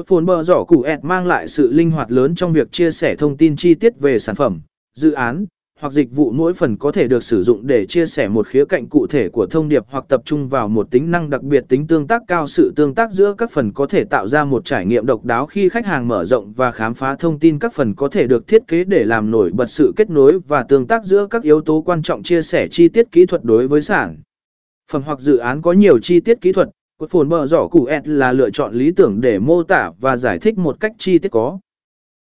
Cột phồn bờ giỏ củ ẹt mang lại sự linh hoạt lớn trong việc chia sẻ thông tin chi tiết về sản phẩm, dự án, hoặc dịch vụ mỗi phần có thể được sử dụng để chia sẻ một khía cạnh cụ thể của thông điệp hoặc tập trung vào một tính năng đặc biệt tính tương tác cao sự tương tác giữa các phần có thể tạo ra một trải nghiệm độc đáo khi khách hàng mở rộng và khám phá thông tin các phần có thể được thiết kế để làm nổi bật sự kết nối và tương tác giữa các yếu tố quan trọng chia sẻ chi tiết kỹ thuật đối với sản phẩm hoặc dự án có nhiều chi tiết kỹ thuật Cột phồn bờ giỏ củ ẹt là lựa chọn lý tưởng để mô tả và giải thích một cách chi tiết có.